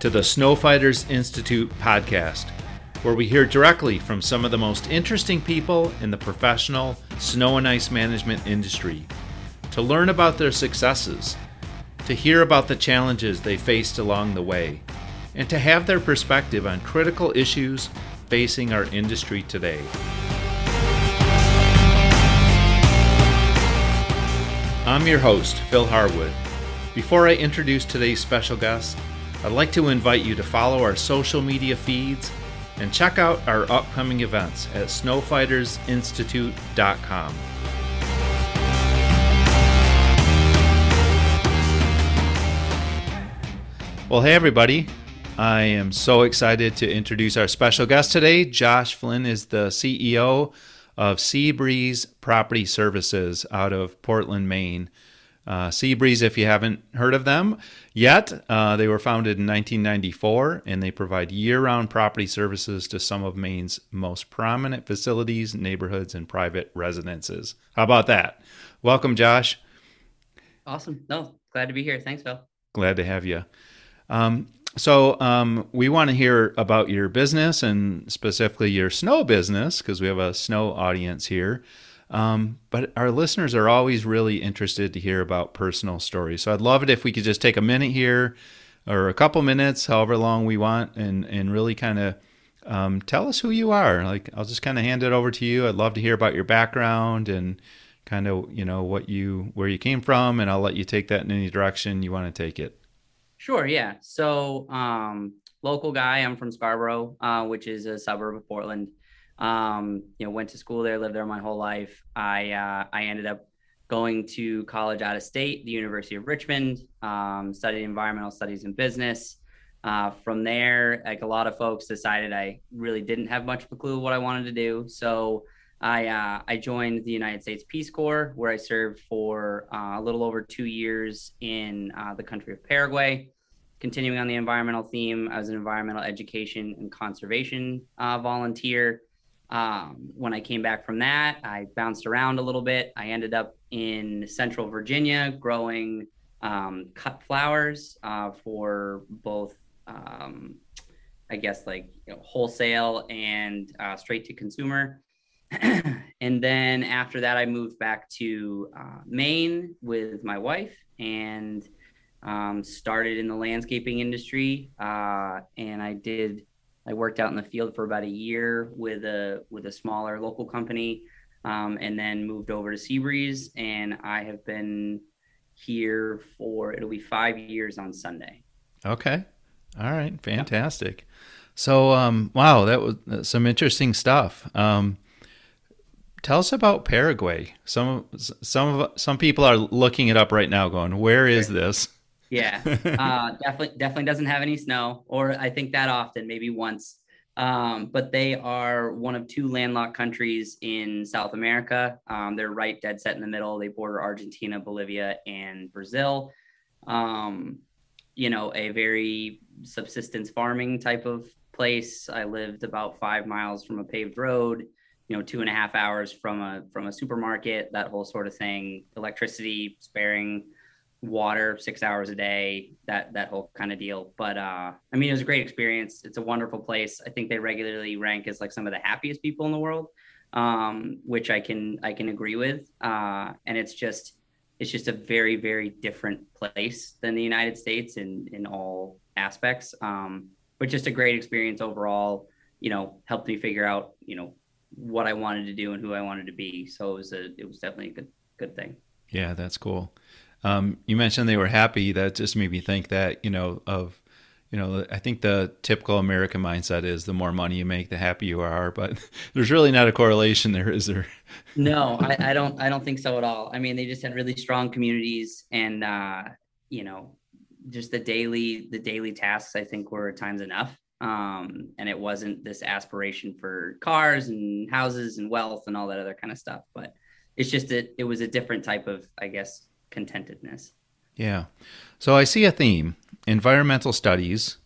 to the Snow Fighters Institute podcast, where we hear directly from some of the most interesting people in the professional snow and ice management industry to learn about their successes, to hear about the challenges they faced along the way, and to have their perspective on critical issues facing our industry today. I'm your host, Phil Harwood. Before I introduce today's special guest, I'd like to invite you to follow our social media feeds and check out our upcoming events at snowfightersinstitute.com. Well, hey, everybody. I am so excited to introduce our special guest today. Josh Flynn is the CEO of Seabreeze Property Services out of Portland, Maine. Uh, Seabreeze, if you haven't heard of them yet, uh, they were founded in 1994 and they provide year round property services to some of Maine's most prominent facilities, neighborhoods, and private residences. How about that? Welcome, Josh. Awesome. No, glad to be here. Thanks, Phil. Glad to have you. Um, so, um, we want to hear about your business and specifically your snow business because we have a snow audience here. Um, but our listeners are always really interested to hear about personal stories. So I'd love it if we could just take a minute here or a couple minutes, however long we want, and, and really kind of um, tell us who you are. Like, I'll just kind of hand it over to you. I'd love to hear about your background and kind of, you know, what you, where you came from, and I'll let you take that in any direction you want to take it. Sure. Yeah. So, um, local guy, I'm from Scarborough, uh, which is a suburb of Portland. Um, you know, went to school there, lived there my whole life. I uh, I ended up going to college out of state, the University of Richmond, um, studied environmental studies and business. Uh, from there, like a lot of folks, decided I really didn't have much of a clue what I wanted to do. So I uh, I joined the United States Peace Corps, where I served for uh, a little over two years in uh, the country of Paraguay. Continuing on the environmental theme, I was an environmental education and conservation uh, volunteer. Um, when I came back from that, I bounced around a little bit. I ended up in Central Virginia growing um, cut flowers uh, for both, um, I guess, like you know, wholesale and uh, straight to consumer. and then after that, I moved back to uh, Maine with my wife and um, started in the landscaping industry. Uh, and I did I worked out in the field for about a year with a with a smaller local company, um, and then moved over to Seabreeze. And I have been here for it'll be five years on Sunday. Okay, all right, fantastic. So, um, wow, that was uh, some interesting stuff. Um, tell us about Paraguay. Some some of some people are looking it up right now, going, "Where is this?" Yeah, uh, definitely, definitely doesn't have any snow, or I think that often, maybe once. Um, but they are one of two landlocked countries in South America. Um, they're right dead set in the middle. They border Argentina, Bolivia, and Brazil. Um, you know, a very subsistence farming type of place. I lived about five miles from a paved road. You know, two and a half hours from a from a supermarket. That whole sort of thing. Electricity sparing water six hours a day, that that whole kind of deal. But uh, I mean, it was a great experience. It's a wonderful place. I think they regularly rank as like some of the happiest people in the world, um, which I can I can agree with. Uh, and it's just it's just a very very different place than the United States in in all aspects. Um, but just a great experience overall. You know, helped me figure out you know what I wanted to do and who I wanted to be. So it was a it was definitely a good good thing. Yeah, that's cool. Um, you mentioned they were happy. That just made me think that you know of you know I think the typical American mindset is the more money you make, the happier you are. But there's really not a correlation there, is there? no, I, I, don't. I don't think so at all. I mean, they just had really strong communities, and uh, you know, just the daily the daily tasks. I think were times enough. Um, and it wasn't this aspiration for cars and houses and wealth and all that other kind of stuff. But it's just that it was a different type of, I guess, contentedness. Yeah. So I see a theme environmental studies,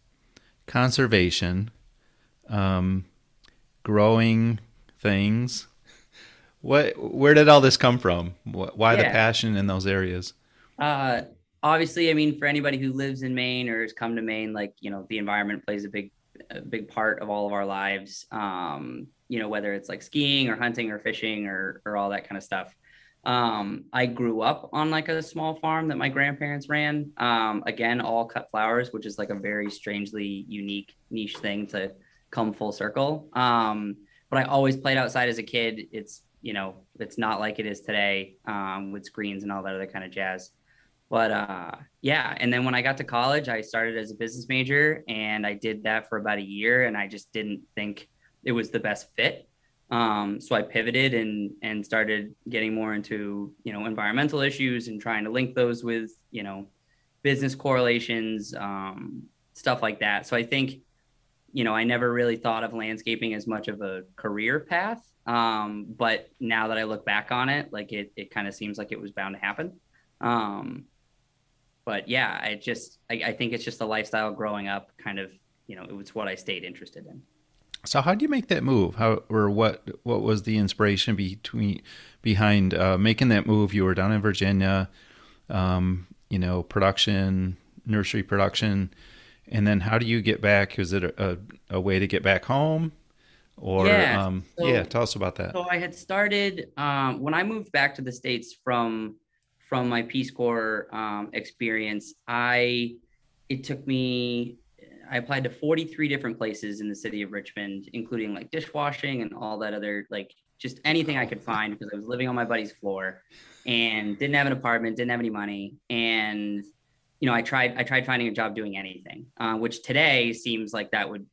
conservation, um, growing things. What, where did all this come from? Why yeah. the passion in those areas? Uh, obviously, I mean, for anybody who lives in Maine or has come to Maine, like you know, the environment plays a big, a big part of all of our lives. Um, you know, whether it's like skiing or hunting or fishing or or all that kind of stuff. Um, I grew up on like a small farm that my grandparents ran. Um, again, all cut flowers, which is like a very strangely unique niche thing to come full circle. Um, but I always played outside as a kid. It's you know, it's not like it is today um, with screens and all that other kind of jazz. But uh, yeah, and then when I got to college, I started as a business major, and I did that for about a year, and I just didn't think it was the best fit. Um, so I pivoted and and started getting more into you know environmental issues and trying to link those with you know business correlations, um, stuff like that. So I think you know I never really thought of landscaping as much of a career path, um, but now that I look back on it, like it it kind of seems like it was bound to happen. Um, but yeah, I just I, I think it's just a lifestyle growing up, kind of you know it was what I stayed interested in. So how did you make that move? How or what what was the inspiration between behind uh, making that move? You were down in Virginia, um, you know, production, nursery production, and then how do you get back? Is it a, a, a way to get back home? Or yeah, um, so, yeah, tell us about that. So I had started um, when I moved back to the states from from my Peace Corps um, experience. I it took me I applied to 43 different places in the city of Richmond, including like dishwashing and all that other like just anything I could find because I was living on my buddy's floor and didn't have an apartment, didn't have any money, and you know I tried I tried finding a job doing anything, uh, which today seems like that would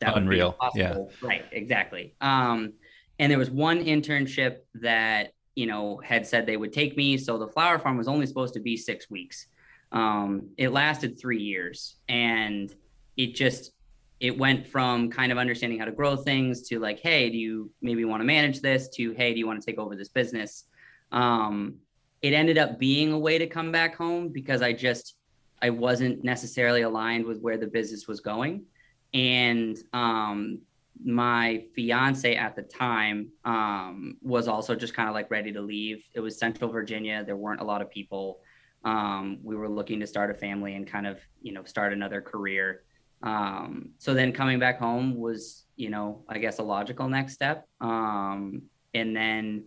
that unreal, would yeah, right, exactly. Um, and there was one internship that you know had said they would take me, so the flower farm was only supposed to be six weeks. Um, it lasted three years, and it just it went from kind of understanding how to grow things to like hey do you maybe want to manage this to hey do you want to take over this business? Um, it ended up being a way to come back home because i just i wasn't necessarily aligned with where the business was going. And um, my fiance at the time um, was also just kind of like ready to leave. It was central virginia. There weren't a lot of people. Um, we were looking to start a family and kind of you know start another career um, so then coming back home was, you know, I guess a logical next step. Um, and then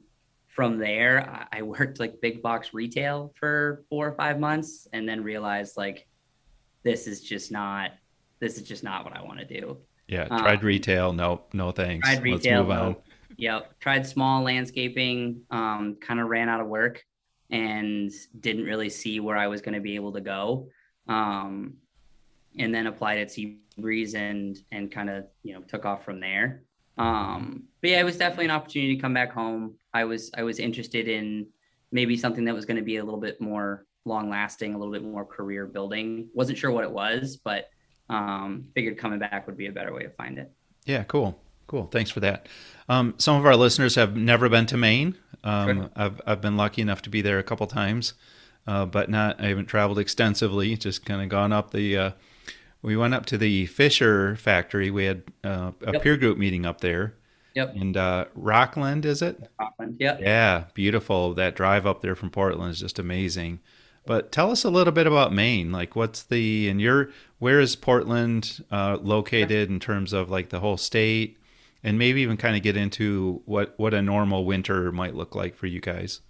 from there, I worked like big box retail for four or five months and then realized like, this is just not, this is just not what I want to do. Yeah. Tried um, retail. No, no thanks. Tried retail. Let's move on. Yep. Tried small landscaping, um, kind of ran out of work and didn't really see where I was going to be able to go. Um, and then applied at Seabreeze and and kind of you know took off from there. Um, but yeah, it was definitely an opportunity to come back home. I was I was interested in maybe something that was going to be a little bit more long lasting, a little bit more career building. Wasn't sure what it was, but um, figured coming back would be a better way to find it. Yeah, cool, cool. Thanks for that. Um, some of our listeners have never been to Maine. Um, sure. I've I've been lucky enough to be there a couple times, uh, but not I haven't traveled extensively. Just kind of gone up the uh, we went up to the Fisher factory. We had uh, a yep. peer group meeting up there. Yep. And uh, Rockland, is it? Rockland, yeah. Yeah, beautiful. That drive up there from Portland is just amazing. But tell us a little bit about Maine. Like, what's the and your where is Portland uh, located in terms of like the whole state, and maybe even kind of get into what what a normal winter might look like for you guys.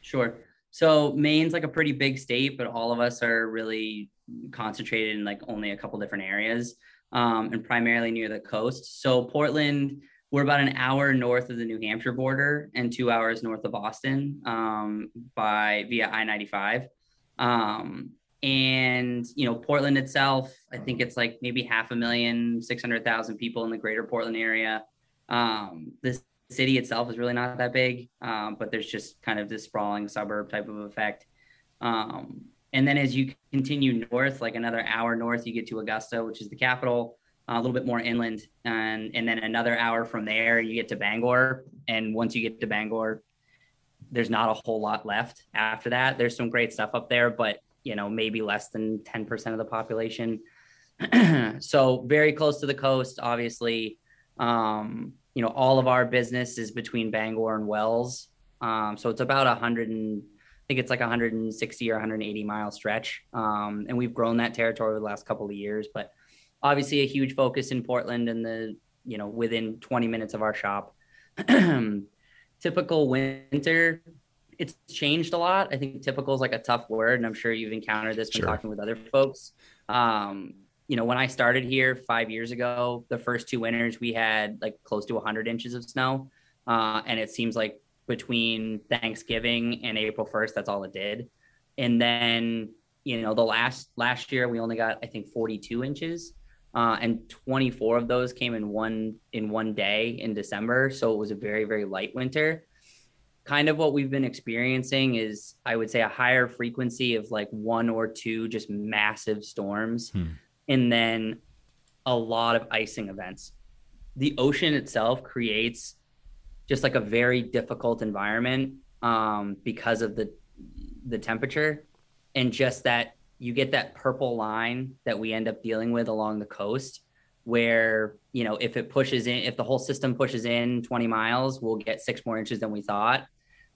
Sure. So Maine's like a pretty big state, but all of us are really concentrated in like only a couple different areas um, and primarily near the coast. So Portland, we're about an hour north of the New Hampshire border and two hours north of Boston um, by via I-95. Um, and you know Portland itself, I think it's like maybe half a million, six hundred thousand people in the greater Portland area. Um, this city itself is really not that big, um, but there's just kind of this sprawling suburb type of effect. Um, and then as you continue north, like another hour north, you get to Augusta, which is the capital, uh, a little bit more inland, and and then another hour from there, you get to Bangor. And once you get to Bangor, there's not a whole lot left after that. There's some great stuff up there, but you know maybe less than 10% of the population. so very close to the coast, obviously. Um, you know, all of our business is between Bangor and Wells. Um, so it's about a hundred and I think it's like 160 or 180 mile stretch. Um, and we've grown that territory over the last couple of years, but obviously a huge focus in Portland and the, you know, within 20 minutes of our shop. typical winter, it's changed a lot. I think typical is like a tough word, and I'm sure you've encountered this when sure. talking with other folks. Um, you know, when I started here five years ago, the first two winters we had like close to 100 inches of snow, uh, and it seems like between Thanksgiving and April 1st, that's all it did. And then, you know, the last last year we only got I think 42 inches, uh, and 24 of those came in one in one day in December. So it was a very very light winter. Kind of what we've been experiencing is, I would say, a higher frequency of like one or two just massive storms, hmm. And then a lot of icing events. The ocean itself creates just like a very difficult environment um, because of the the temperature and just that you get that purple line that we end up dealing with along the coast where you know if it pushes in if the whole system pushes in 20 miles we'll get six more inches than we thought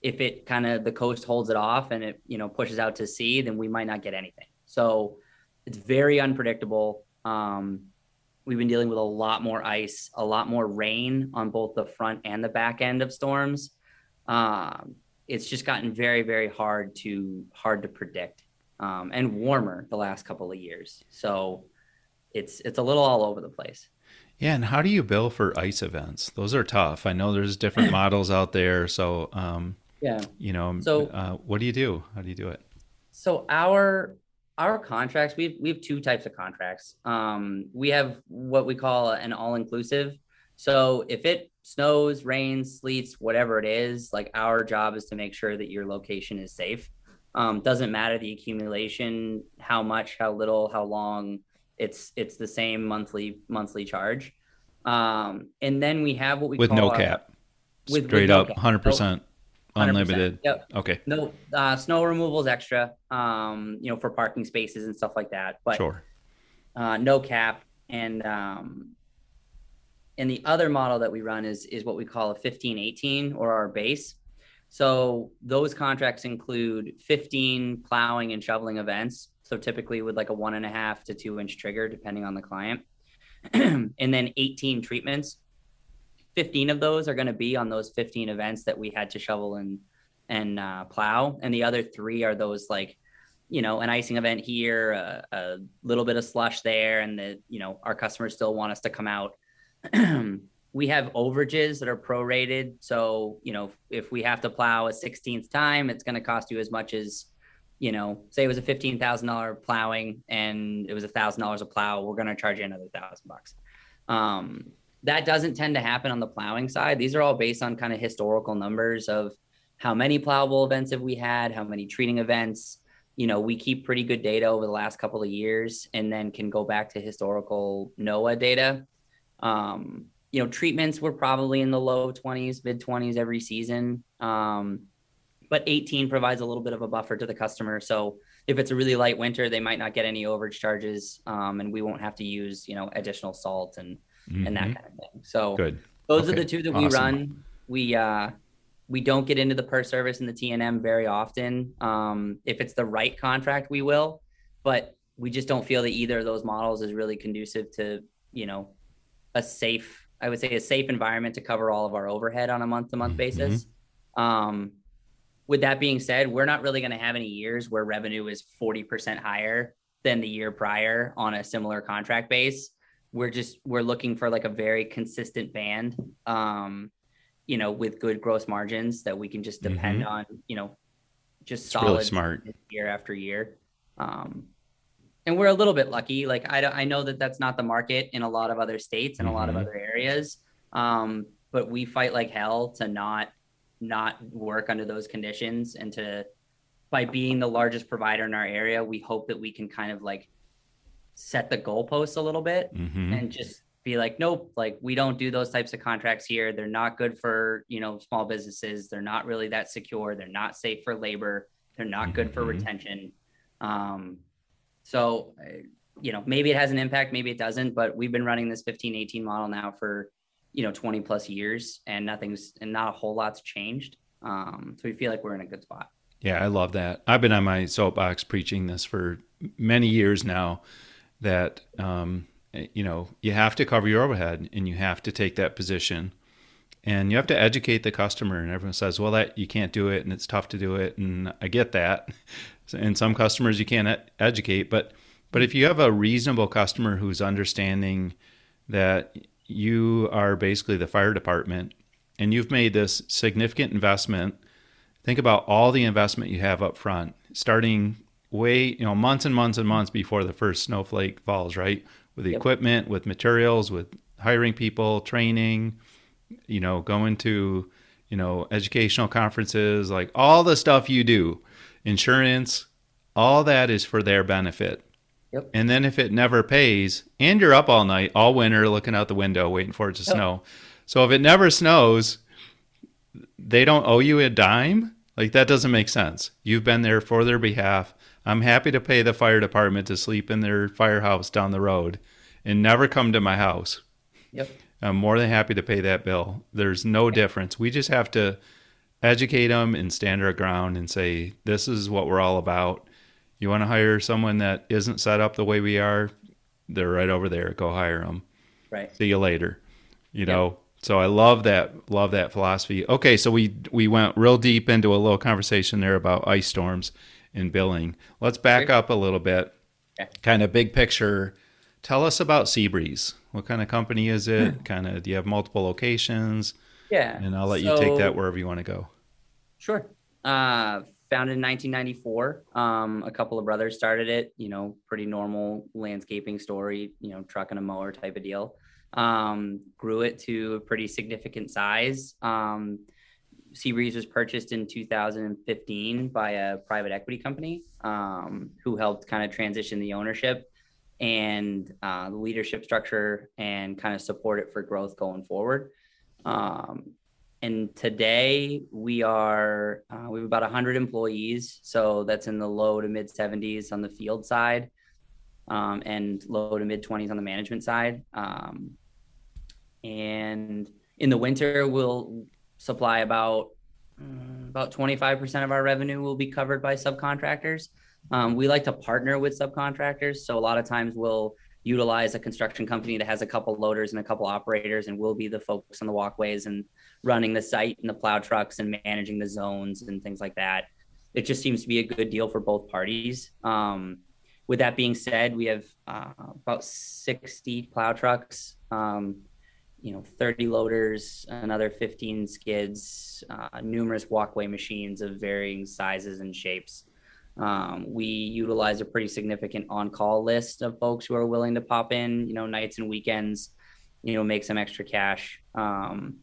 if it kind of the coast holds it off and it you know pushes out to sea then we might not get anything so it's very unpredictable um, we've been dealing with a lot more ice, a lot more rain on both the front and the back end of storms. Um, it's just gotten very, very hard to hard to predict, um, and warmer the last couple of years. So it's it's a little all over the place. Yeah, and how do you bill for ice events? Those are tough. I know there's different models out there. So um, yeah, you know, so uh, what do you do? How do you do it? So our our contracts we have, we have two types of contracts. Um, we have what we call an all-inclusive. So if it snows rains sleets whatever it is like our job is to make sure that your location is safe. Um, doesn't matter the accumulation how much how little how long it's it's the same monthly monthly charge. Um, and then we have what we call with no cap. With straight with no up cap. 100% unlimited. Yep. Okay. No uh, snow removal is extra. Um, you know, for parking spaces and stuff like that. But sure. Uh, no cap, and um, and the other model that we run is is what we call a 1518 or our base. So those contracts include 15 plowing and shoveling events. So typically with like a one and a half to two inch trigger, depending on the client, and then 18 treatments. 15 of those are going to be on those 15 events that we had to shovel and and uh, plow, and the other three are those like you know an icing event here, a, a little bit of slush there, and the you know our customers still want us to come out. we have overages that are prorated, so you know if we have to plow a 16th time, it's going to cost you as much as you know, say it was a fifteen thousand dollar plowing and it was a thousand dollars a plow, we're going to charge you another thousand bucks. Um, that doesn't tend to happen on the plowing side. These are all based on kind of historical numbers of how many plowable events have we had, how many treating events. You know, we keep pretty good data over the last couple of years and then can go back to historical NOAA data. Um, you know, treatments were probably in the low 20s, mid 20s every season. Um, but 18 provides a little bit of a buffer to the customer. So if it's a really light winter, they might not get any overage charges, um, and we won't have to use you know additional salt and mm-hmm. and that mm-hmm. kind of thing. So good. Those okay. are the two that awesome. we run. We uh we don't get into the per service and the T&M very often. Um, if it's the right contract, we will, but we just don't feel that either of those models is really conducive to you know a safe, I would say, a safe environment to cover all of our overhead on a month to month basis. Um, with that being said, we're not really going to have any years where revenue is 40% higher than the year prior on a similar contract base we're just we're looking for like a very consistent band um you know with good gross margins that we can just depend mm-hmm. on you know just it's solid really smart year after year um and we're a little bit lucky like i i know that that's not the market in a lot of other states and mm-hmm. a lot of mm-hmm. other areas um but we fight like hell to not not work under those conditions and to by being the largest provider in our area we hope that we can kind of like set the goalposts a little bit mm-hmm. and just be like, nope, like we don't do those types of contracts here. They're not good for, you know, small businesses. They're not really that secure. They're not safe for labor. They're not good for mm-hmm. retention. Um, so, you know, maybe it has an impact, maybe it doesn't, but we've been running this 15, 18 model now for, you know, 20 plus years and nothing's, and not a whole lot's changed. Um, so we feel like we're in a good spot. Yeah, I love that. I've been on my soapbox preaching this for many years now that um, you know you have to cover your overhead and you have to take that position. And you have to educate the customer and everyone says well that you can't do it and it's tough to do it. And i get that. And some customers you can't educate but but if you have a reasonable customer who's understanding that you are basically the fire department and you've made this significant investment think about all the investment you have up front starting way you know months and months and months before the first snowflake falls right with the yep. equipment with materials with hiring people training you know going to you know educational conferences like all the stuff you do insurance all that is for their benefit yep. and then if it never pays and you're up all night all winter looking out the window waiting for it to yep. snow so if it never snows they don't owe you a dime like that doesn't make sense you've been there for their behalf I'm happy to pay the fire department to sleep in their firehouse down the road and never come to my house. Yep. I'm more than happy to pay that bill. There's no difference. We just have to educate them and stand our ground and say, this is what we're all about. You want to hire someone that isn't set up the way we are? They're right over there. Go hire them. Right. See you later. You know, so I love that love that philosophy. Okay, so we we went real deep into a little conversation there about ice storms in billing. Let's back up a little bit. Okay. Kind of big picture. Tell us about Seabreeze. What kind of company is it? Hmm. kind of do you have multiple locations? Yeah. And I'll let so, you take that wherever you want to go. Sure. Uh, founded in 1994. Um, a couple of brothers started it. You know, pretty normal landscaping story. You know, truck and a mower type of deal. Um, grew it to a pretty significant size. Um, Seabreeze was purchased in 2015 by a private equity company um, who helped kind of transition the ownership and uh, the leadership structure and kind of support it for growth going forward. Um, and today we are uh, we have about 100 employees, so that's in the low to mid 70s on the field side, um, and low to mid 20s on the management side. Um, and in the winter, we'll supply about uh, about 25% of our revenue will be covered by subcontractors. Um, we like to partner with subcontractors. So a lot of times we'll utilize a construction company that has a couple loaders and a couple operators, and we'll be the folks on the walkways and running the site and the plow trucks and managing the zones and things like that. It just seems to be a good deal for both parties. Um, with that being said, we have uh, about 60 plow trucks. Um, you know 30 loaders another 15 skids uh, numerous walkway machines of varying sizes and shapes. Um, we utilize a pretty significant on-call list of folks who are willing to pop in you know nights and weekends you know make some extra cash. Um,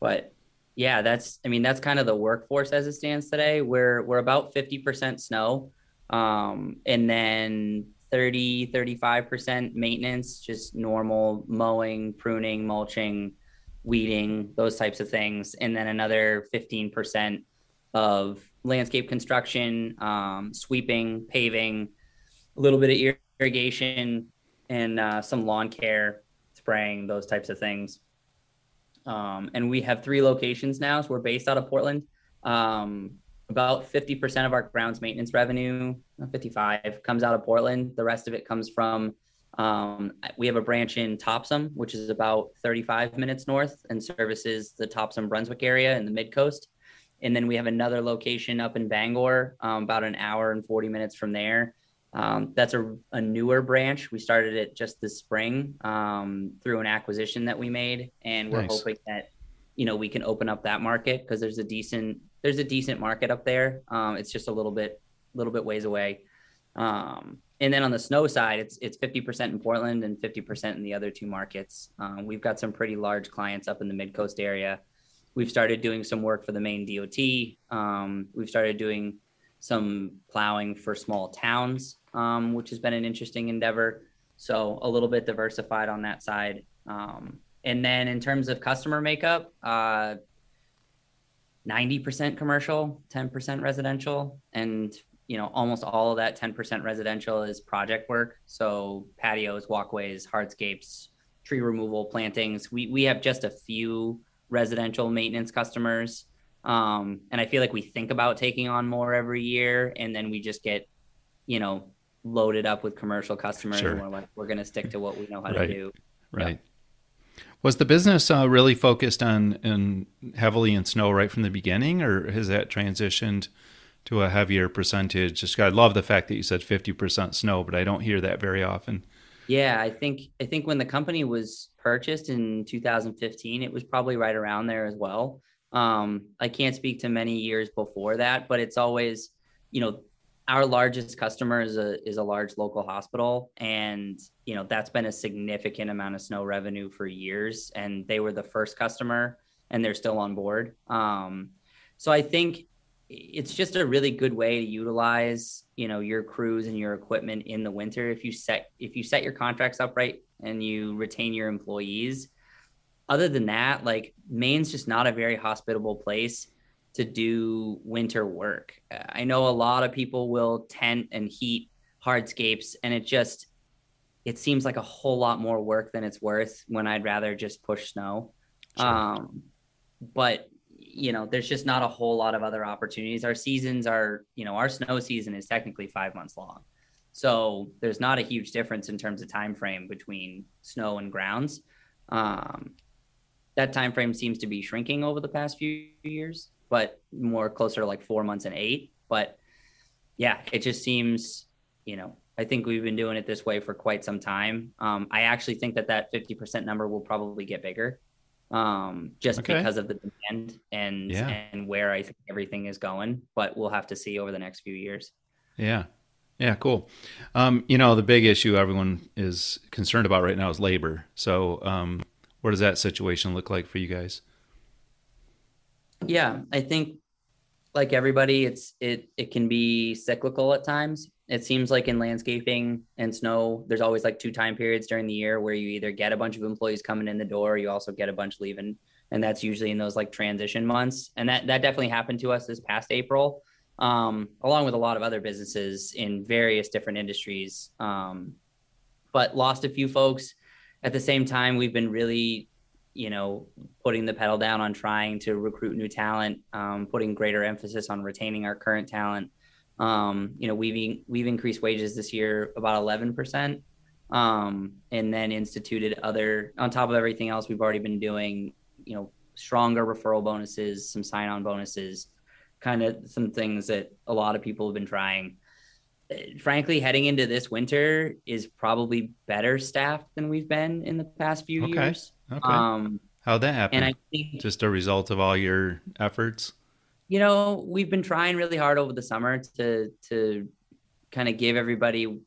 but yeah that's i mean that's kind of the workforce as it stands today. We're we're about 50% snow. Um, and then 30, 35% maintenance, just normal mowing, pruning, mulching, weeding, those types of things. And then another 15% of landscape construction, um, sweeping, paving, a little bit of irrigation, and uh, some lawn care, spraying, those types of things. Um, and we have three locations now. So we're based out of Portland. Um, about 50% of our grounds maintenance revenue, 55, comes out of Portland. The rest of it comes from, um, we have a branch in Topsham which is about 35 minutes north and services the Topsham Brunswick area in the mid coast. And then we have another location up in Bangor, um, about an hour and 40 minutes from there. Um, that's a, a, newer branch. We started it just this spring um, through an acquisition that we made, and we're nice. hoping that you know we can open up that market because there's a decent there's a decent market up there. Um, it's just a little bit, little bit ways away. Um, and then on the snow side, it's it's 50% in Portland and 50% in the other two markets. Um, we've got some pretty large clients up in the mid coast area. We've started doing some work for the Maine DOT. Um, we've started doing some plowing for small towns, um, which has been an interesting endeavor. So a little bit diversified on that side. Um, and then in terms of customer makeup, uh, 90% commercial, 10% residential, and you know almost all of that 10% residential is project work. So patios, walkways, hardscapes, tree removal, plantings. We we have just a few residential maintenance customers. Um, and I feel like we think about taking on more every year, and then we just get, you know, loaded up with commercial customers, sure. and we're like, we're going to stick to what we know how right. to do. Right. Yep. Was the business uh, really focused on in heavily in snow right from the beginning, or has that transitioned to a heavier percentage? Just I love the fact that you said fifty percent snow, but I don't hear that very often. Yeah, I think I think when the company was purchased in 2015, it was probably right around there as well. Um, I can't speak to many years before that, but it's always, you know, our largest customer is a is a large local hospital, and you know that's been a significant amount of snow revenue for years, and they were the first customer, and they're still on board. Um, so I think it's just a really good way to utilize you know your crews and your equipment in the winter. If you set if you set your contracts up right and you retain your employees. Other than that like maine's just not a very hospitable place to do winter work i know a lot of people will tent and heat hardscapes and it just it seems like a whole lot more work than it's worth when i'd rather just push snow sure. um but you know, there's just not a whole lot of other opportunities. Our seasons are, you know, our snow season is technically five months long. So there's not a huge difference in terms of time frame between snow and grounds. Um, that time frame seems to be shrinking over the past few years, but more closer to like four months and eight. But yeah, it just seems, you know, I think we've been doing it this way for quite some time. Um, I actually think that that 50% number will probably get bigger um, just okay. because of the demand and yeah. and where I think everything is going. But we'll have to see over the next few years. Yeah. Yeah, cool. Um, you know, the big issue everyone is concerned about right now is labor. So, um, what does that situation look like for you guys? Yeah, I think like everybody, it's it it can be cyclical at times it seems like in landscaping and snow, there's always like two time periods during the year where you either get a bunch of employees coming in the door, you also get a bunch leaving, and that's usually in those like transition months. And that that definitely happened to us this past April, um, along with a lot of other businesses in various different industries. Um, but lost a few folks. At the same time, we've been really, you know, putting the pedal down on trying to recruit new talent, um, putting greater emphasis on retaining our current talent. Um, you know, we've we've increased wages this year about 11%. Um, and then instituted other on top of everything else we've already been doing, you know, stronger referral bonuses, some sign-on bonuses, kind of some things that a lot of people have been trying. Frankly, heading into this winter is probably better staffed than we've been in the past few okay. years. Okay. Um, How'd that happen? And I think just a result of all your efforts you know, we've been trying really hard over the summer to to kind of give everybody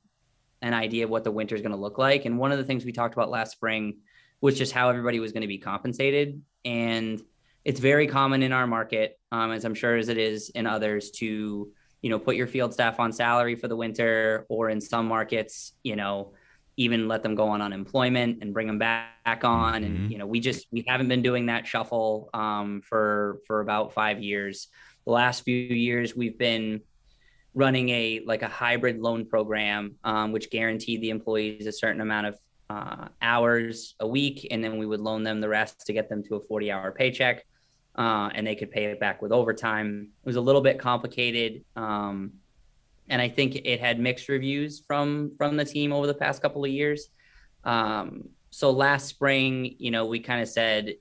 an idea of what the winter is going to look like. And one of the things we talked about last spring was just how everybody was going to be compensated. And it's very common in our market, um, as I'm sure as it is in others, to you know put your field staff on salary for the winter, or in some markets, you know, even let them go on unemployment and bring them back on. Mm-hmm. And you know, we just we haven't been doing that shuffle um, for for about five years. The last few years, we've been running a like a hybrid loan program, um, which guaranteed the employees a certain amount of uh, hours a week, and then we would loan them the rest to get them to a 40 hour paycheck. Uh, and they could pay it back with overtime. It was a little bit complicated. Um, and I think it had mixed reviews from from the team over the past couple of years. Um, so last spring, you know, we kind of said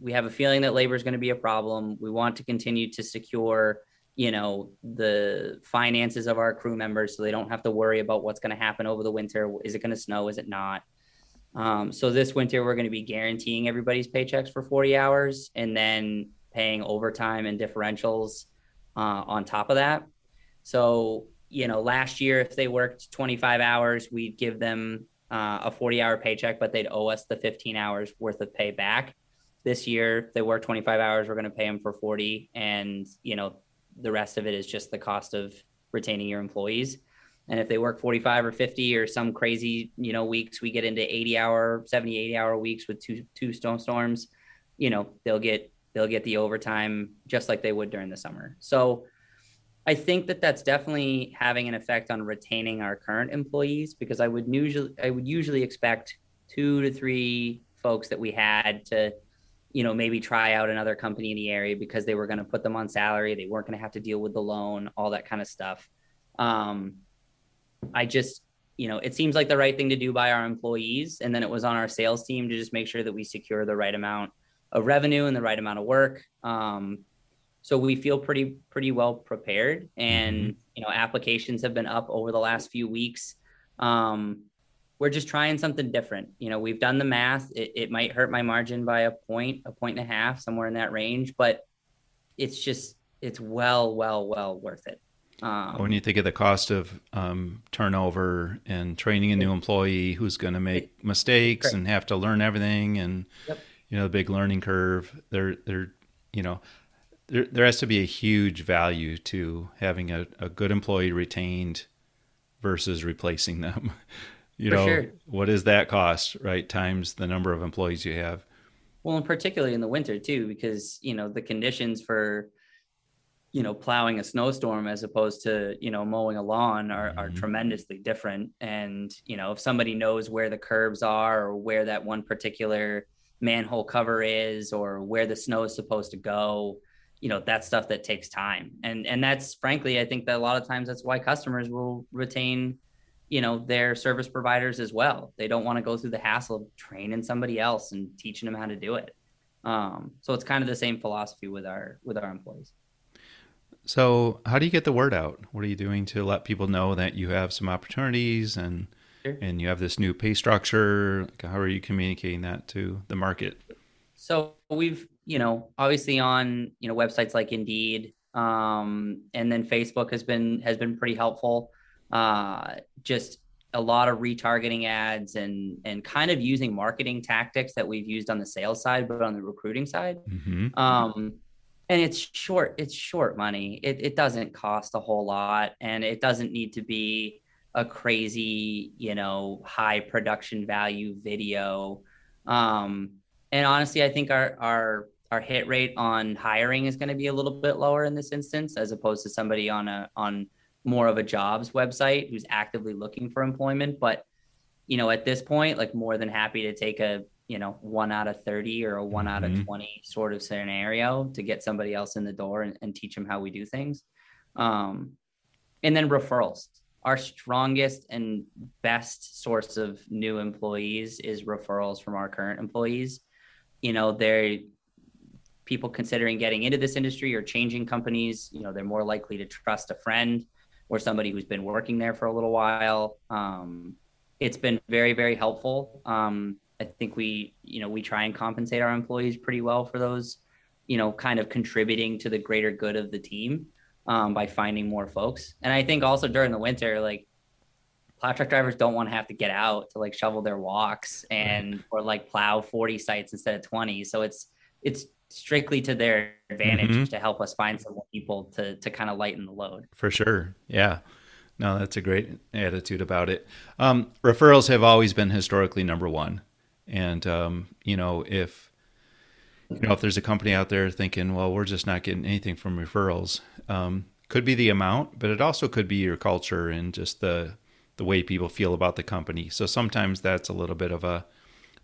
we have a feeling that labor is going to be a problem. We want to continue to secure, you know, the finances of our crew members so they don't have to worry about what's going to happen over the winter. Is it going to snow? Is it not? Um, so this winter, we're going to be guaranteeing everybody's paychecks for 40 hours and then paying overtime and differentials uh, on top of that. So, you know, last year, if they worked 25 hours, we'd give them uh, a 40 hour paycheck, but they'd owe us the 15 hours worth of pay back. This year, if they work 25 hours, we're going to pay them for 40. And, you know, the rest of it is just the cost of retaining your employees. And if they work 45 or 50 or some crazy, you know, weeks, we get into 80 hour, 70, 80 hour weeks with two, two stone storms, you know, they'll get, they'll get the overtime just like they would during the summer. So, I think that that's definitely having an effect on retaining our current employees because I would usually I would usually expect two to three folks that we had to, you know, maybe try out another company in the area because they were going to put them on salary. They weren't going to have to deal with the loan, all that kind of stuff. Um, I just, you know, it seems like the right thing to do by our employees. And then it was on our sales team to just make sure that we secure the right amount of revenue and the right amount of work. Um, so we feel pretty pretty well prepared, and mm-hmm. you know, applications have been up over the last few weeks. Um, we're just trying something different. You know, we've done the math. It, it might hurt my margin by a point, a point and a half, somewhere in that range, but it's just it's well, well, well worth it. Um, when you think of the cost of um, turnover and training a new employee who's going to make mistakes and have to learn everything, and yep. you know the big learning curve, they're they're you know there there has to be a huge value to having a, a good employee retained versus replacing them. you For know sure. what is that cost right times the number of employees you have well and particularly in the winter too because you know the conditions for you know plowing a snowstorm as opposed to you know mowing a lawn are, are mm-hmm. tremendously different and you know if somebody knows where the curbs are or where that one particular manhole cover is or where the snow is supposed to go you know that's stuff that takes time. And and that's frankly i think that a lot of times that's why customers will retain you know their service providers as well. They don't want to go through the hassle of training somebody else and teaching them how to do it. Um, so it's kind of the same philosophy with our with our employees. So how do you get the word out? What are you doing to let people know that you have some opportunities and sure. and you have this new pay structure? How are you communicating that to the market? So we've you know obviously on you know websites like indeed um, and then facebook has been has been pretty helpful uh, just a lot of retargeting ads and and kind of using marketing tactics that we've used on the sales side, but on the recruiting side. Mm-hmm. Um, and it's short, it's short money. It, it doesn't cost a whole lot, and it doesn't need to be a crazy, you know, high production value video. Um, and honestly, I think our our our hit rate on hiring is going to be a little bit lower in this instance, as opposed to somebody on a on more of a jobs website who's actively looking for employment. But, you know, at this point, like more than happy to take a, you know, one out of 30 or a one mm-hmm. out of mm-hmm. 20 sort of scenario to get somebody else in the door and, and teach them how we do things. Um, and then referrals. Our strongest and best source of new employees is referrals from our current employees. You know, they're people considering getting into this industry or changing companies, you know, they're more likely to trust a friend or somebody who's been working there for a little while. Um, it's been very, very helpful. Um, I think we, you know, we try and compensate our employees pretty well for those, you know, kind of contributing to the greater good of the team um, by finding more folks. And I think also during the winter, like plow truck drivers don't want to have to get out to like shovel their walks and or like plow 40 sites instead of 20. So it's it's strictly to their advantage mm-hmm. to help us find some people to to kind of lighten the load. For sure. Yeah. No, that's a great attitude about it. Um, referrals have always been historically number one, and um, you know if you know if there's a company out there thinking, well, we're just not getting anything from referrals, um, could be the amount, but it also could be your culture and just the the way people feel about the company. So sometimes that's a little bit of a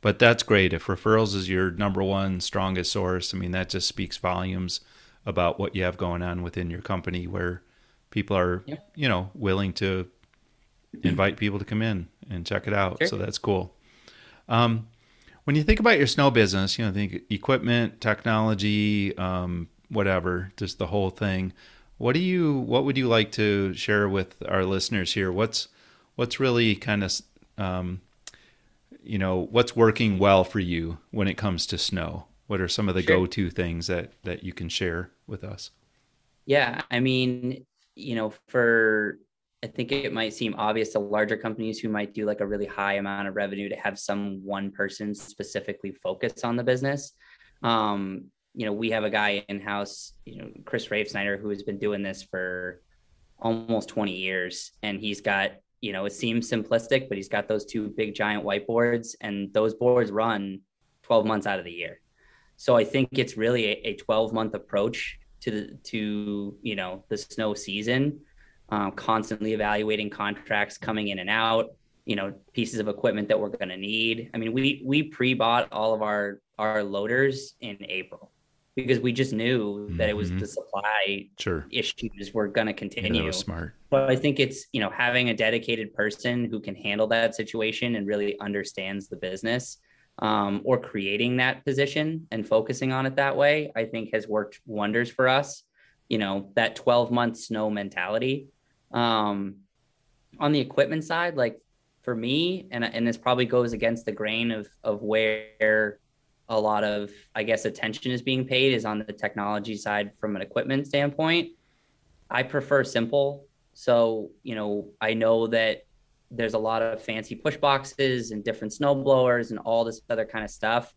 but that's great. If referrals is your number one strongest source, I mean, that just speaks volumes about what you have going on within your company where people are, you know, willing to invite people to come in and check it out. Sure. So that's cool. Um, when you think about your snow business, you know, think equipment, technology, um, whatever, just the whole thing. What do you, what would you like to share with our listeners here? What's, what's really kind of, um, you know what's working well for you when it comes to snow? What are some of the sure. go-to things that that you can share with us? Yeah i mean you know for i think it might seem obvious to larger companies who might do like a really high amount of revenue to have some one person specifically focus on the business. Um you know we have a guy in house you know chris Rafe Snyder who has been doing this for almost 20 years and he's got you know, it seems simplistic, but he's got those two big giant whiteboards, and those boards run 12 months out of the year. So I think it's really a, a 12 month approach to the to you know the snow season, um, constantly evaluating contracts coming in and out. You know, pieces of equipment that we're going to need. I mean, we we pre bought all of our our loaders in April because we just knew that it was Mhm. the supply Sure. issues were going to continue. was smart. But I think it's, you know, having a dedicated person who can handle that situation and really understands the business um, or creating that position and focusing on it that way, I think has worked wonders for us. You know, that 12 month snow mentality. Um, on the equipment side, like for me, and, and this probably goes against the grain of, of where a lot of, I guess, attention is being paid is on the technology side from an equipment standpoint. I prefer simple. So, you know, I know that there's a lot of fancy push boxes and different snow blowers and all this other kind of stuff.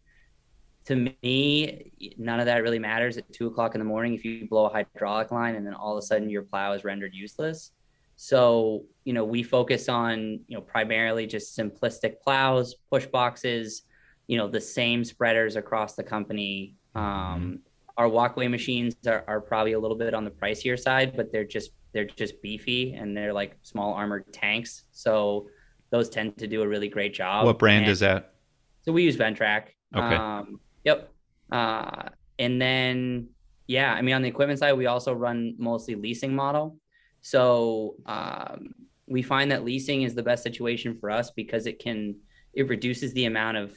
To me, none of that really matters at two o'clock in the morning if you blow a hydraulic line and then all of a sudden your plow is rendered useless. So, you know, we focus on, you know, primarily just simplistic plows, push boxes, you know, the same spreaders across the company. Um, our walkway machines are, are probably a little bit on the pricier side, but they're just they're just beefy and they're like small armored tanks. So those tend to do a really great job. What brand And is that? So we use Ventrac. Okay. Um, yep. Uh, and then yeah, I mean on the equipment side, we also run mostly leasing model. So um, we find that leasing is the best situation for us because it can it reduces the amount of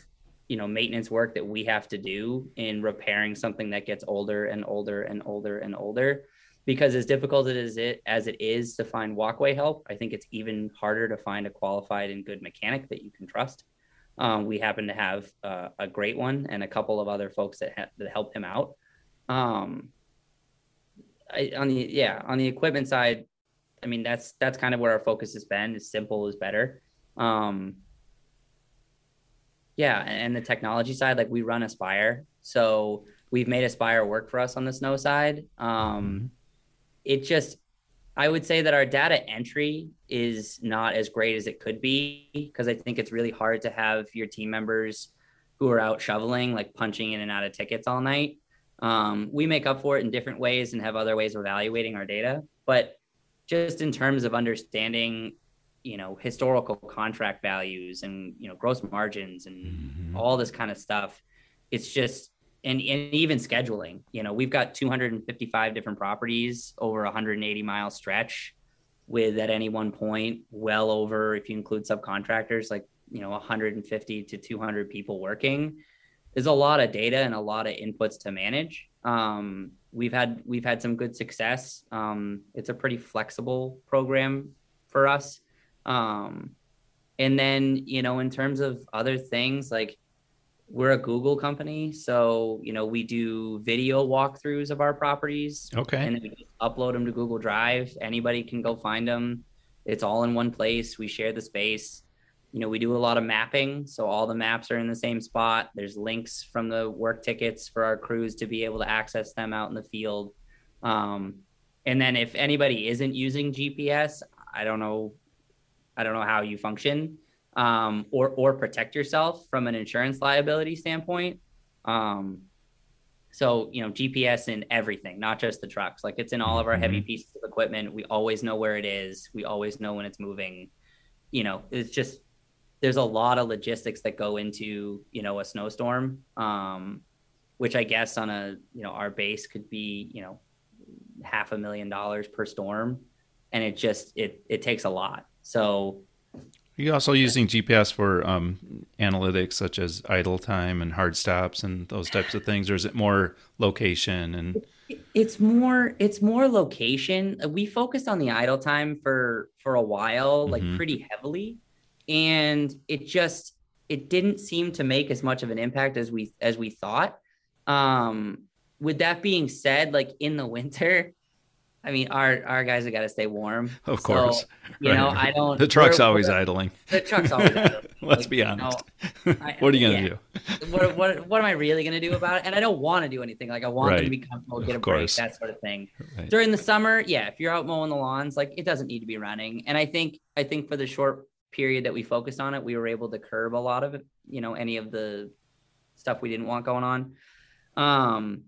you know maintenance work that we have to do in repairing something that gets older and older and older and older. Because as difficult as it as it is to find walkway help i think it's even harder to find a qualified and good mechanic that you can trust. Um, we happen to have uh, a great one and a couple of other folks that, ha- that help him out. Um, I, on the yeah on the equipment side i mean that's that's kind of where our focus has been. Is simple is better. Um, yeah, and the technology side, like we run Aspire, so we've made Aspire work for us on the snow side. Um, it just, I would say that our data entry is not as great as it could be because I think it's really hard to have your team members who are out shoveling, like punching in and out of tickets all night. Um, we make up for it in different ways and have other ways of evaluating our data, but just in terms of understanding you know historical contract values and you know gross margins and Mhm. all this kind of stuff. It's just and, and even scheduling you know we've got 255 different properties over 180 mile stretch with at any one point well over if you include subcontractors like you know 150 to 200 people working. There's a lot of data and a lot of inputs to manage. Um, we've had we've had some good success. Um, it's a pretty flexible program for us um, and then, you know, in terms of other things, like we're a Google company. So, you know, we do video walkthroughs of our properties Okay. and then we upload them to Google Drive. Anybody can go find them. It's all in one place. We share the space. You know, we do a lot of mapping. So all the maps are in the same spot. There's links from the work tickets for our crews to be able to access them out in the field. Um, and then if anybody isn't using GPS, I don't know I don't know how you function, um, or or protect yourself from an insurance liability standpoint. Um, so you know GPS in everything, not just the trucks. Like it's in all of our heavy pieces of equipment. We always know where it is. We always know when it's moving. You know, it's just there's a lot of logistics that go into you know a snowstorm, um, which I guess on a you know our base could be you know half a million dollars per storm, and it just it it takes a lot. So are You're also using GPS for um, analytics such as idle time and hard stops and those types of things, or is it more location and? it's more it's more location. We focused on the idle time for for a while, like Mhm. pretty heavily, and it just it didn't seem to make as much of an impact as we as we thought. Um, with that being said, like in the winter, I mean, our our guys have got to stay warm. Of So, course, you know, I don't. the truck's we're- always we're- idling. The truck's always idling. Let's Like, be you honest. I- what are you gonna yeah. do? what, what what am I really gonna do about it? And I don't want to do anything. Like I want them to be comfortable, get Of a break, that sort of thing. Right. During the summer, yeah, if you're out mowing the lawns, like it doesn't need to be running. And I think I think for the short period that we focused on it, we were able to curb a lot of it, you know, any of the stuff we didn't want going on. Um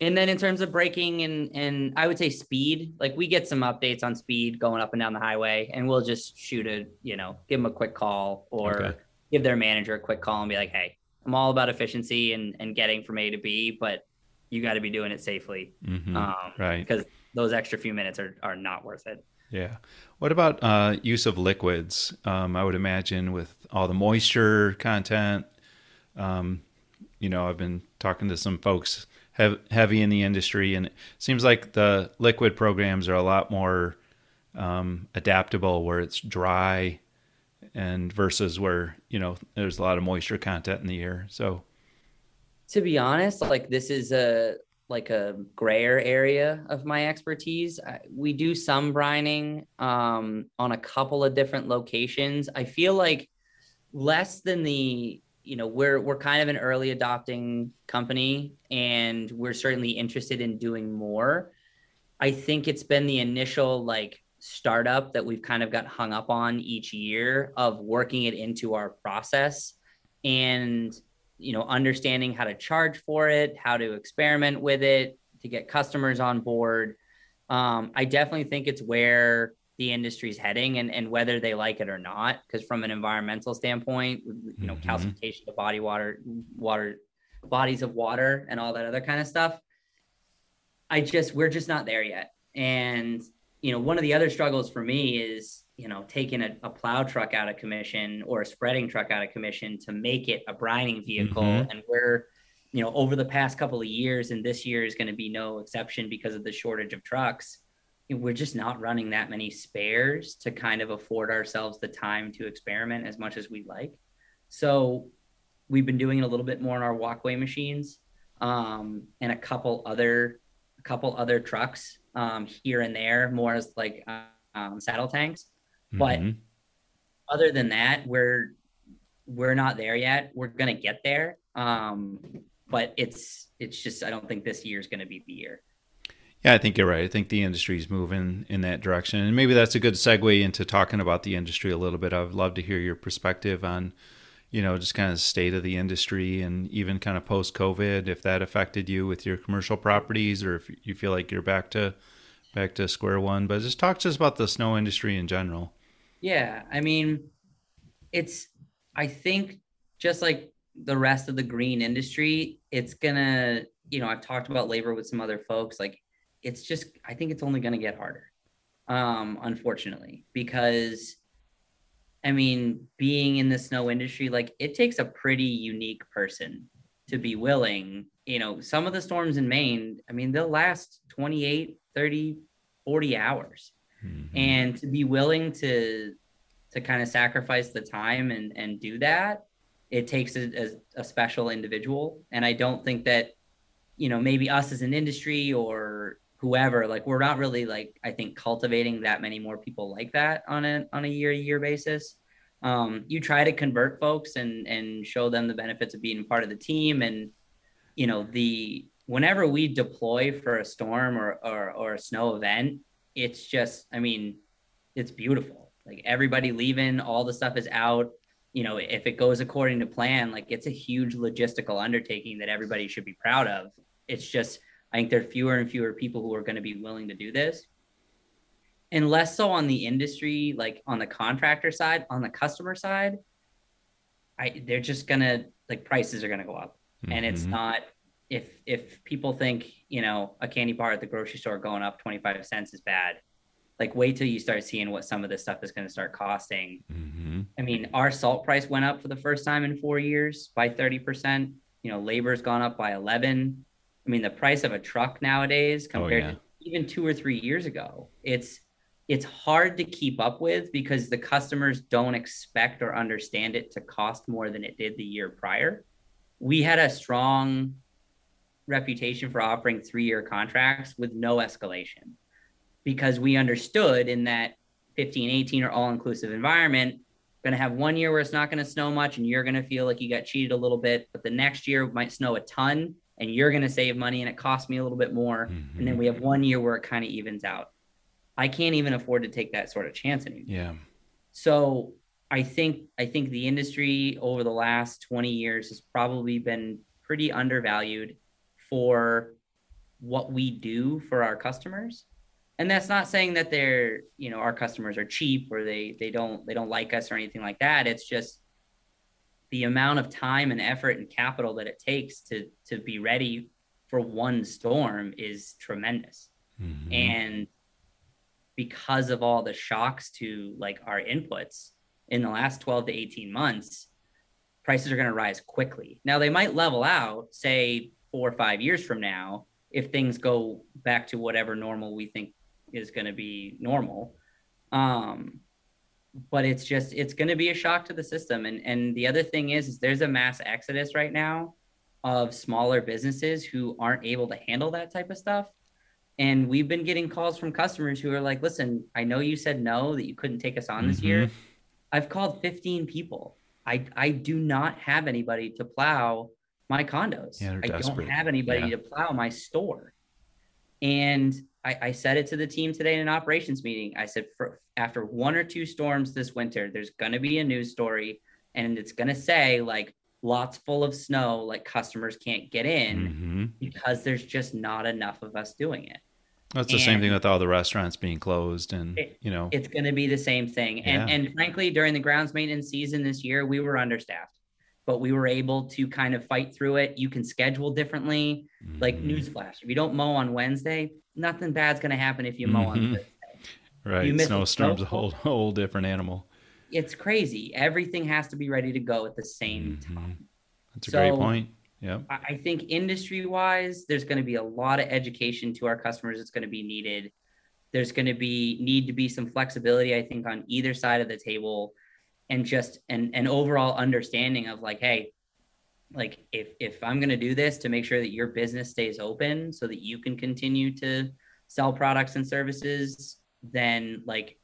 and then in terms of braking and and I would say speed, like we get some updates on speed going up and down the highway, and we'll just shoot a, you know, give them a quick call or Okay. give their manager a quick call and be like, hey, I'm all about efficiency and and getting from A to B, but you got to be doing it safely. Mm-hmm. Um, right. Because those extra few minutes are are not worth it. Yeah. What about uh, use of liquids? Um, I would imagine with all the moisture content. Um, you know, I've been talking to some folks heavy in the industry, and it seems like the liquid programs are a lot more um, adaptable, where it's dry, and versus where you know there's a lot of moisture content in the air. So, to be honest, like this is a like a grayer area of my expertise. we do some brining um, on a couple of different locations. I feel like less than the you know we're we're kind of an early adopting company and we're certainly interested in doing more. I think it's been the initial like startup that we've kind of got hung up on each year of working it into our process and you know understanding how to charge for it how to experiment with it to get customers on board. Um, i definitely think it's where the industry's heading and, and whether they like it or not because from an environmental standpoint you know mm-hmm. calcification of body water water bodies of water and all that other kind of stuff i just we're just not there yet and you know one of the other struggles for me is you know taking a, a plow truck out of commission or a spreading truck out of commission to make it a brining vehicle mm-hmm. and we're you know over the past couple of years and this year is going to be no exception because of the shortage of trucks we're just not running that many spares to kind of afford ourselves the time to experiment as much as we'd like. So we've been doing it a little bit more on our walkway machines um, and a couple other a couple other trucks um, here and there, more as like um, saddle tanks. Mm-hmm. But other than that, we're we're not there yet. We're gonna get there, um, but it's it's just I don't think this year is gonna be the year. Yeah, I think you're right. I think the industry is moving in that direction, and maybe that's a good segue into talking about the industry a little bit. I'd love to hear your perspective on, you know, just kind of state of the industry, and even kind of post COVID, if that affected you with your commercial properties, or if you feel like you're back to back to square one. But just talk to us about the snow industry in general. Yeah, I mean, it's I think just like the rest of the green industry, it's gonna, you know, I've talked about labor with some other folks, like it's just I think it's only going to get harder. Um, unfortunately, because I mean, being in the snow industry, like it takes a pretty unique person to be willing. You know, some of the storms in Maine, I mean, they'll last 28, 30, 40 hours. Mm-hmm. And to be willing to to kind of sacrifice the time and and do that, it takes a, a, a special individual. And I don't think that, you know, maybe us as an industry or whoever like we're not really like i think cultivating that many more people like that on a on a year to year basis. Um, you try to convert folks and and show them the benefits of being part of the team and you know the whenever we deploy for a storm or or, or a snow event it's just i mean it's beautiful. Like everybody leaving all the stuff is out. You know if it goes according to plan like it's a huge logistical undertaking that everybody should be proud of. It's just I think there are fewer and fewer people who are going to be willing to do this. And less so on the industry, like on the contractor side, on the customer side, I they're just gonna like prices are gonna go up. Mm-hmm. And it's mm-hmm. not if if people think, you know, a candy bar at the grocery store going up 25 cents is bad, like wait till you start seeing what some of this stuff is going to start costing. Mm-hmm. I mean, our salt price went up for the first time in four years by 30%. You know, labor's gone up by 11. I mean, the price of a truck nowadays oh, compared oh, yeah. to even two or three years ago, it's it's hard to keep up with because the customers don't expect or understand it to cost more than it did the year prior. We had a strong reputation for offering three-year contracts with no escalation because we understood in that 15 18 or all-inclusive environment going to have one year where it's not going to snow much and you're going to feel like you got cheated a little bit but the next year might snow a ton and you're going to save money and it costs me a little bit more. Mm-hmm. And then we have one year where it kind of evens out. I can't even afford to take that sort of chance anymore. Yeah. So I think I think the industry over the last 20 years has probably been pretty undervalued for what we do for our customers. And that's not saying that they're, you know, our customers are cheap or they they don't they don't like us or anything like that. It's just the amount of time and effort and capital that it takes to to be ready for one storm is tremendous. Mm-hmm. And because of all the shocks to like our inputs in the last 12 to 18 months, prices are going to rise quickly. Now they might level out, say four or five years from now, if things go back to whatever normal we think is going to be normal. Um, but it's just it's going to be a shock to the system. And and the other thing is, is there's a mass exodus right now of smaller businesses who aren't able to handle that type of stuff. And we've been getting calls from customers who are like, listen, I know you said no, that you couldn't take us on mm-hmm. this year. Mm-hmm. I've called 15 people. I, I do not have anybody to plow my condos. Yeah, I don't have anybody yeah. to plow my store. And I, I, said it to the team today in an operations meeting. I said, for, after one or two storms this winter, there's going to be a news story and it's going to say, like, lots full of snow, like customers can't get in mm-hmm. because there's just not enough of us doing it. That's the and same thing with all the restaurants being closed, and it, you know, it's going to be the same thing. And yeah. and frankly, during the grounds maintenance season this year, we were understaffed, but we were able to kind of fight through it. You can schedule differently. Mm-hmm. Like newsflash, if you don't mow on Wednesday, nothing bad's going to happen if you mow mm-hmm. on Thursday. Right, snowstorm's a whole whole different animal. It's crazy. Everything has to be ready to go at the same mm-hmm. time. That's a so, great point. Yeah. I think industry wise, there's going to be a lot of education to our customers. It's going to be needed. There's going to be need to be some flexibility, I think, on either side of the table, and just an an overall understanding of like, hey, like if if I'm going to do this to make sure that your business stays open so that you can continue to sell products and services, then like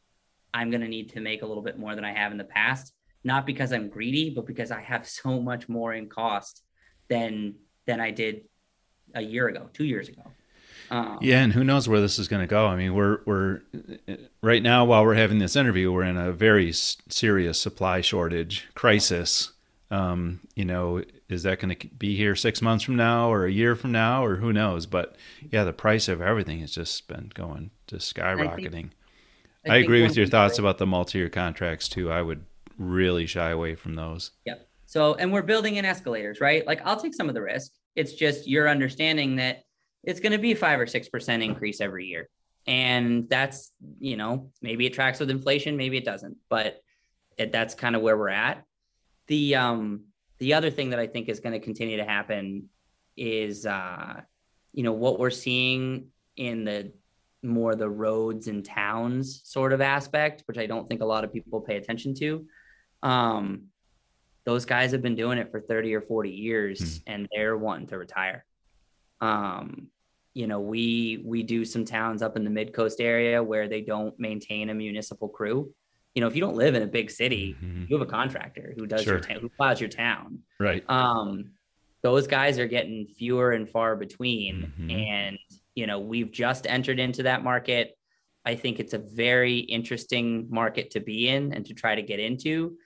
I'm going to need to make a little bit more than I have in the past, not because I'm greedy, but because I have so much more in cost than than I did a year ago, two years ago. Um, yeah, and who knows where this is going to go? I mean, we're we're right now while we're having this interview, we're in a very serious supply shortage crisis. Um, you know, is that going to be here six months from now or a year from now or who knows? But yeah, the price of everything has just been going just skyrocketing. I, think, I, I agree with your thoughts about the multi-year contracts too. I would really shy away from those. Yep. So, and we're building in escalators, right? Like I'll take some of the risk. It's just you're understanding that it's going to be five or 6% increase every year. And that's, you know, maybe it tracks with inflation, maybe it doesn't, but it, that's kind of where we're at. The, um, the other thing that I think is going to continue to happen is, uh, you know, what we're seeing in the more the roads and towns sort of aspect, which I don't think a lot of people pay attention to. Um, those guys have been doing it for 30 or 40 years mm. and they're wanting to retire. Um, you know, we we do some towns up in the mid coast area where they don't maintain a municipal crew. You know, if you don't live in a big city, mm-hmm. you have a contractor who does sure. your ta- who plows your town. Right. Um, those guys are getting fewer and far between, mm-hmm. and you know, we've just entered into that market. I think it's a very interesting market to be in and to try to get into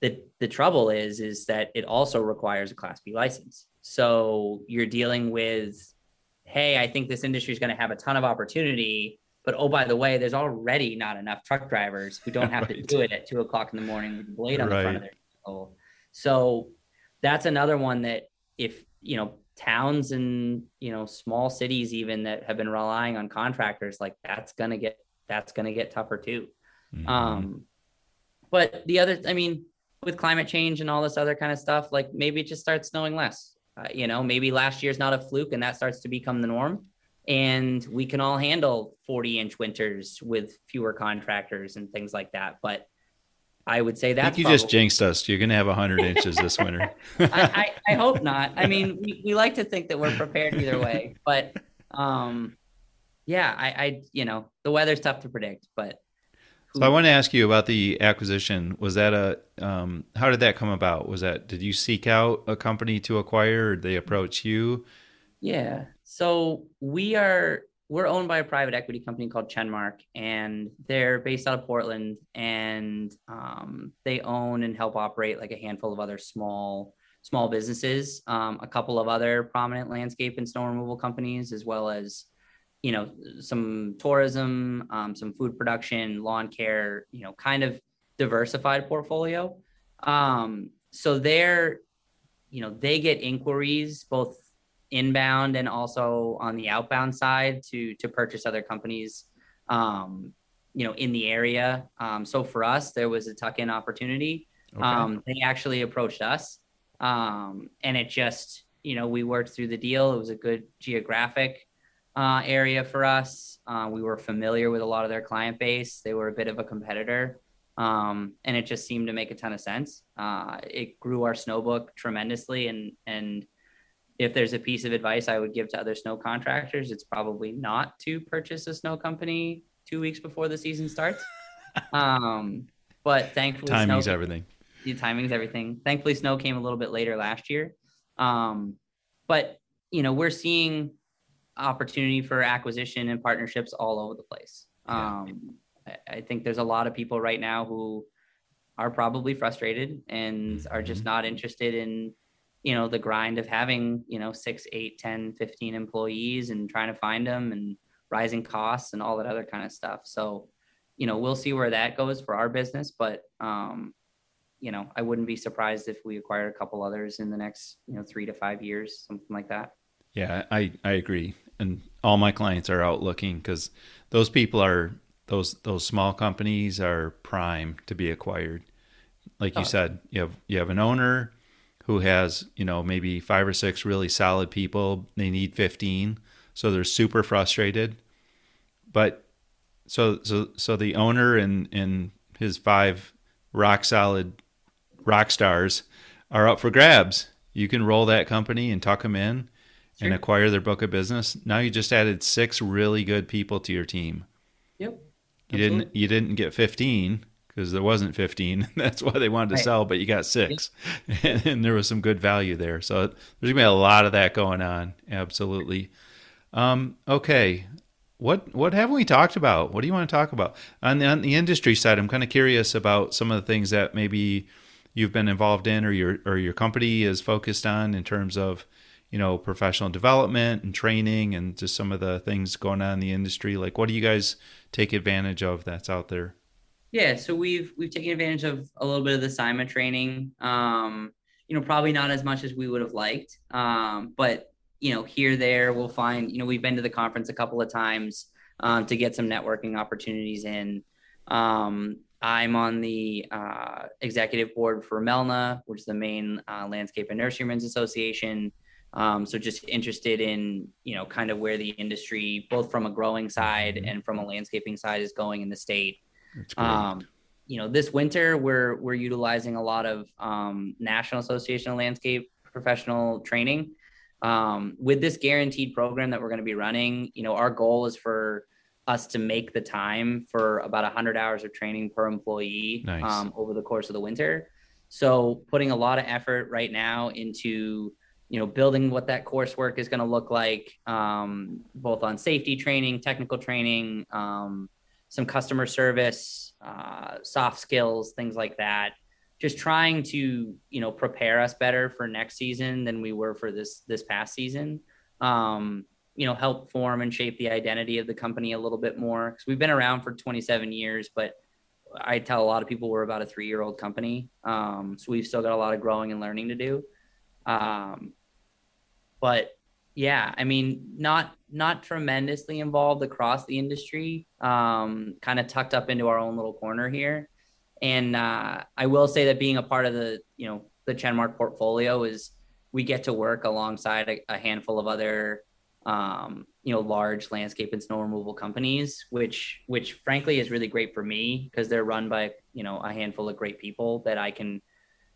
the the trouble is is that it also requires a class b license so you're dealing with hey i think this industry is going to have a ton of opportunity but oh by the way there's already not enough truck drivers who don't have right. to do it at two o'clock in the morning with a blade on right. the front of their vehicle so that's another one that if you know towns and you know small cities even that have been relying on contractors like that's gonna get that's gonna get tougher too mm-hmm. um but the other i mean with climate change and all this other kind of stuff, like maybe it just starts snowing less. Uh, you know, maybe last year's not a fluke and that starts to become the norm. And we can all handle 40 inch winters with fewer contractors and things like that. But I would say that you probably... just jinxed us. You're going to have 100 inches this winter. I, I, I, hope not. I mean, we, we like to think that we're prepared either way. But um, yeah, I, I, you know, the weather's tough to predict, but so I want to ask you about the acquisition. Was that a um, how did that come about? Was that did you seek out a company to acquire, or did they approach you? Yeah. So we are we're owned by a private equity company called Chenmark, and they're based out of Portland, and um, they own and help operate like a handful of other small small businesses, um, a couple of other prominent landscape and snow removal companies, as well as you know, some tourism, um, some food production, lawn care, you know, kind of diversified portfolio. Um, so they're, you know, they get inquiries both inbound and also on the outbound side to to purchase other companies, um, you know, in the area. Um, so for us, there was a tuck-in opportunity. Okay. Um, they actually approached us, um, and it just, you know, we worked through the deal. It was a good geographic uh, area for us. Uh, we were familiar with a lot of their client base. They were a bit of a competitor. Um, and it just seemed to make a ton of sense. Uh, it grew our snow book tremendously, and and if there's a piece of advice I would give to other snow contractors, it's probably not to purchase a snow company two weeks before the season starts. um, but thankfully, timing's snow, everything. The timing's everything. Thankfully, snow came a little bit later last year. Um, but you know, we're seeing opportunity for acquisition and partnerships all over the place. Yeah. Um, I think there's a lot of people right now who are probably frustrated and mm-hmm. are just mm-hmm. not interested in you know the grind of having you know 6 8 10 15 employees and trying to find them and rising costs and all that other kind of stuff so you know we'll see where that goes for our business but um you know i wouldn't be surprised if we acquire a couple others in the next you know 3 to 5 years something like that yeah i i agree and all my clients are out looking cuz those people are those those small companies are prime to be acquired. Like you oh. said, you have you have an owner who has you know maybe five or six really solid people. They need fifteen, so they're super frustrated. But so so so the owner and and his five rock solid rock stars are up for grabs. You can roll that company and tuck them in sure. and acquire their book of business. Now you just added six really good people to your team. Yep. You Absolutely. didn't you didn't get 15 because there wasn't 15. That's why they wanted to right. sell, but you got six, and, and, there was some good value there. So there's gonna be a lot of that going on. Absolutely. Um, okay, what what haven't we talked about? What do you want to talk about on the, on the industry side? I'm kind of curious about some of the things that maybe you've been involved in, or your or your company is focused on in terms of you know professional development and training and just some of the things going on in the industry? Like what do you guys take advantage of that's out there? Yeah so we've we've taken advantage of a little bit of the SIMA training um you know probably not as much as we would have liked um but you know here there we'll find you know we've been to the conference a couple of times um, to get some networking opportunities in. Um I'm on the uh, executive board for MELNA, which is the Maine uh, landscape and nurserymen's association. Um, so just interested in you know kind of where the industry, both from a growing side mm-hmm. and from a landscaping side, is going in the state. Um, you know, this winter we're we're utilizing a lot of um, National Association of Landscape Professional training. Um, with this guaranteed program that we're going to be running, you know, our goal is for us to make the time for about 100 hours of training per employee nice. um, over the course of the winter. So, putting a lot of effort right now into you know building what that coursework is going to look like um, both on safety training technical training um, some customer service uh, soft skills things like that. Just trying to you know prepare us better for next season than we were for this this past season. Um, you know help form and shape the identity of the company a little bit more because we've been around for 27 years but i tell a lot of people we're about a three year old company. Um, so we've still got a lot of growing and learning to do. Um, but yeah, I mean, not not tremendously involved across the industry. Um, kind of tucked up into our own little corner here. And uh, I will say that being a part of the you know the Chenmark portfolio is we get to work alongside a, a handful of other um, you know large landscape and snow removal companies, which which frankly is really great for me because they're run by you know a handful of great people that I can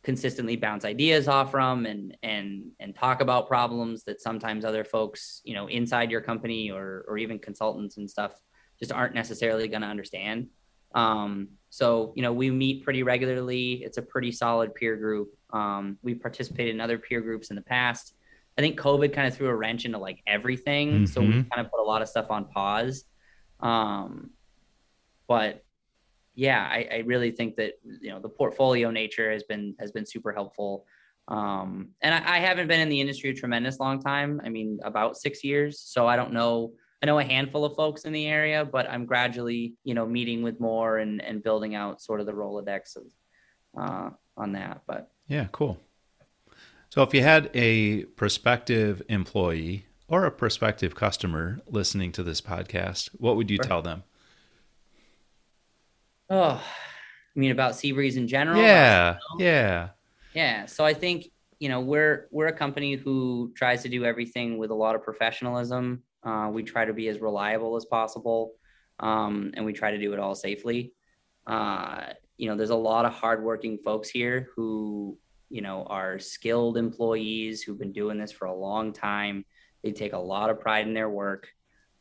consistently bounce ideas off from and and and talk about problems that sometimes other folks you know inside your company or or even consultants and stuff just aren't necessarily going to understand um, so you know we meet pretty regularly it's a pretty solid peer group um, we participated in other peer groups in the past i think covid kind of threw a wrench into like everything mm-hmm. so we mm-hmm. kind of put a lot of stuff on pause um, but yeah, I, I, really think that you know the portfolio nature has been has been super helpful. Um, and I, I, haven't been in the industry a tremendous long time. I mean, about six years. So I don't know. I know a handful of folks in the area, but I'm gradually, you know, meeting with more and and building out sort of the Rolodex of uh, on that. But Yeah, cool. So if you had a prospective employee or a prospective customer listening to this podcast, what would you sure. tell them? Oh, I mean about Seabreeze in general? Yeah. Yeah. Yeah. So I think, you know, we're we're a company who tries to do everything with a lot of professionalism. Uh, we try to be as reliable as possible. Um, and we try to do it all safely. Uh, you know, there's a lot of hardworking folks here who, you know, are skilled employees who've been doing this for a long time. They take a lot of pride in their work.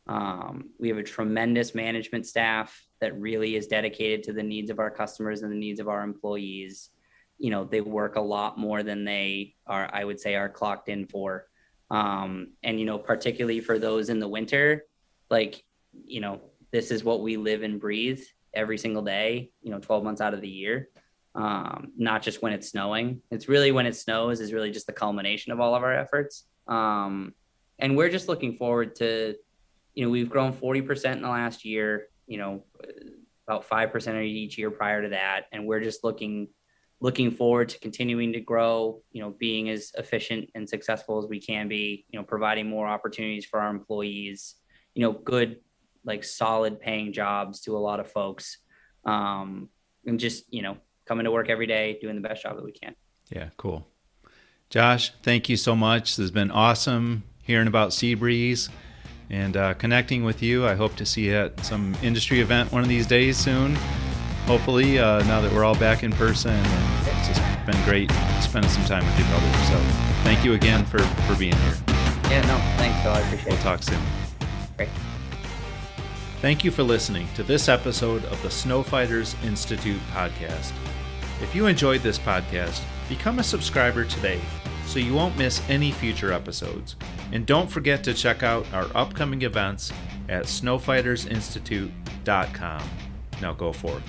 Um, we have a tremendous management staff that really is dedicated to the needs of our customers and the needs of our employees. You know, they work a lot more than they are, I would say, are clocked in for. Um, and, you know, particularly for those in the winter, like, you know, this is what we live and breathe every single day, you know, 12 months out of the year. Um, not just when it's snowing. It's really when it snows is really just the culmination of all of our efforts. Um, and we're just looking forward to, you know, we've grown 40% in the last year, you know, about 5% each year prior to that. And we're just looking, looking forward to continuing to grow, you know, being as efficient and successful as we can be, you know, providing more opportunities for our employees, you know, good like solid paying jobs to a lot of folks um, and just you know coming to work every day doing the best job that we can. Yeah cool. Josh thank you so much. This has been awesome hearing about Seabreeze and uh, connecting with you i hope to see you at some industry event one of these days soon. Hopefully uh, now that we're all back in person and it's just been great spending some time with you brother. So thank you again for for being here. Yeah no thanks phil. I appreciate we'll it. we'll talk soon. Great. Thank you for listening to this episode of the Snow Fighters Institute podcast. If you enjoyed this podcast, become a subscriber today so you won't miss any future episodes. And don't forget to check out our upcoming events at snowfightersinstitute.com. Now go forth.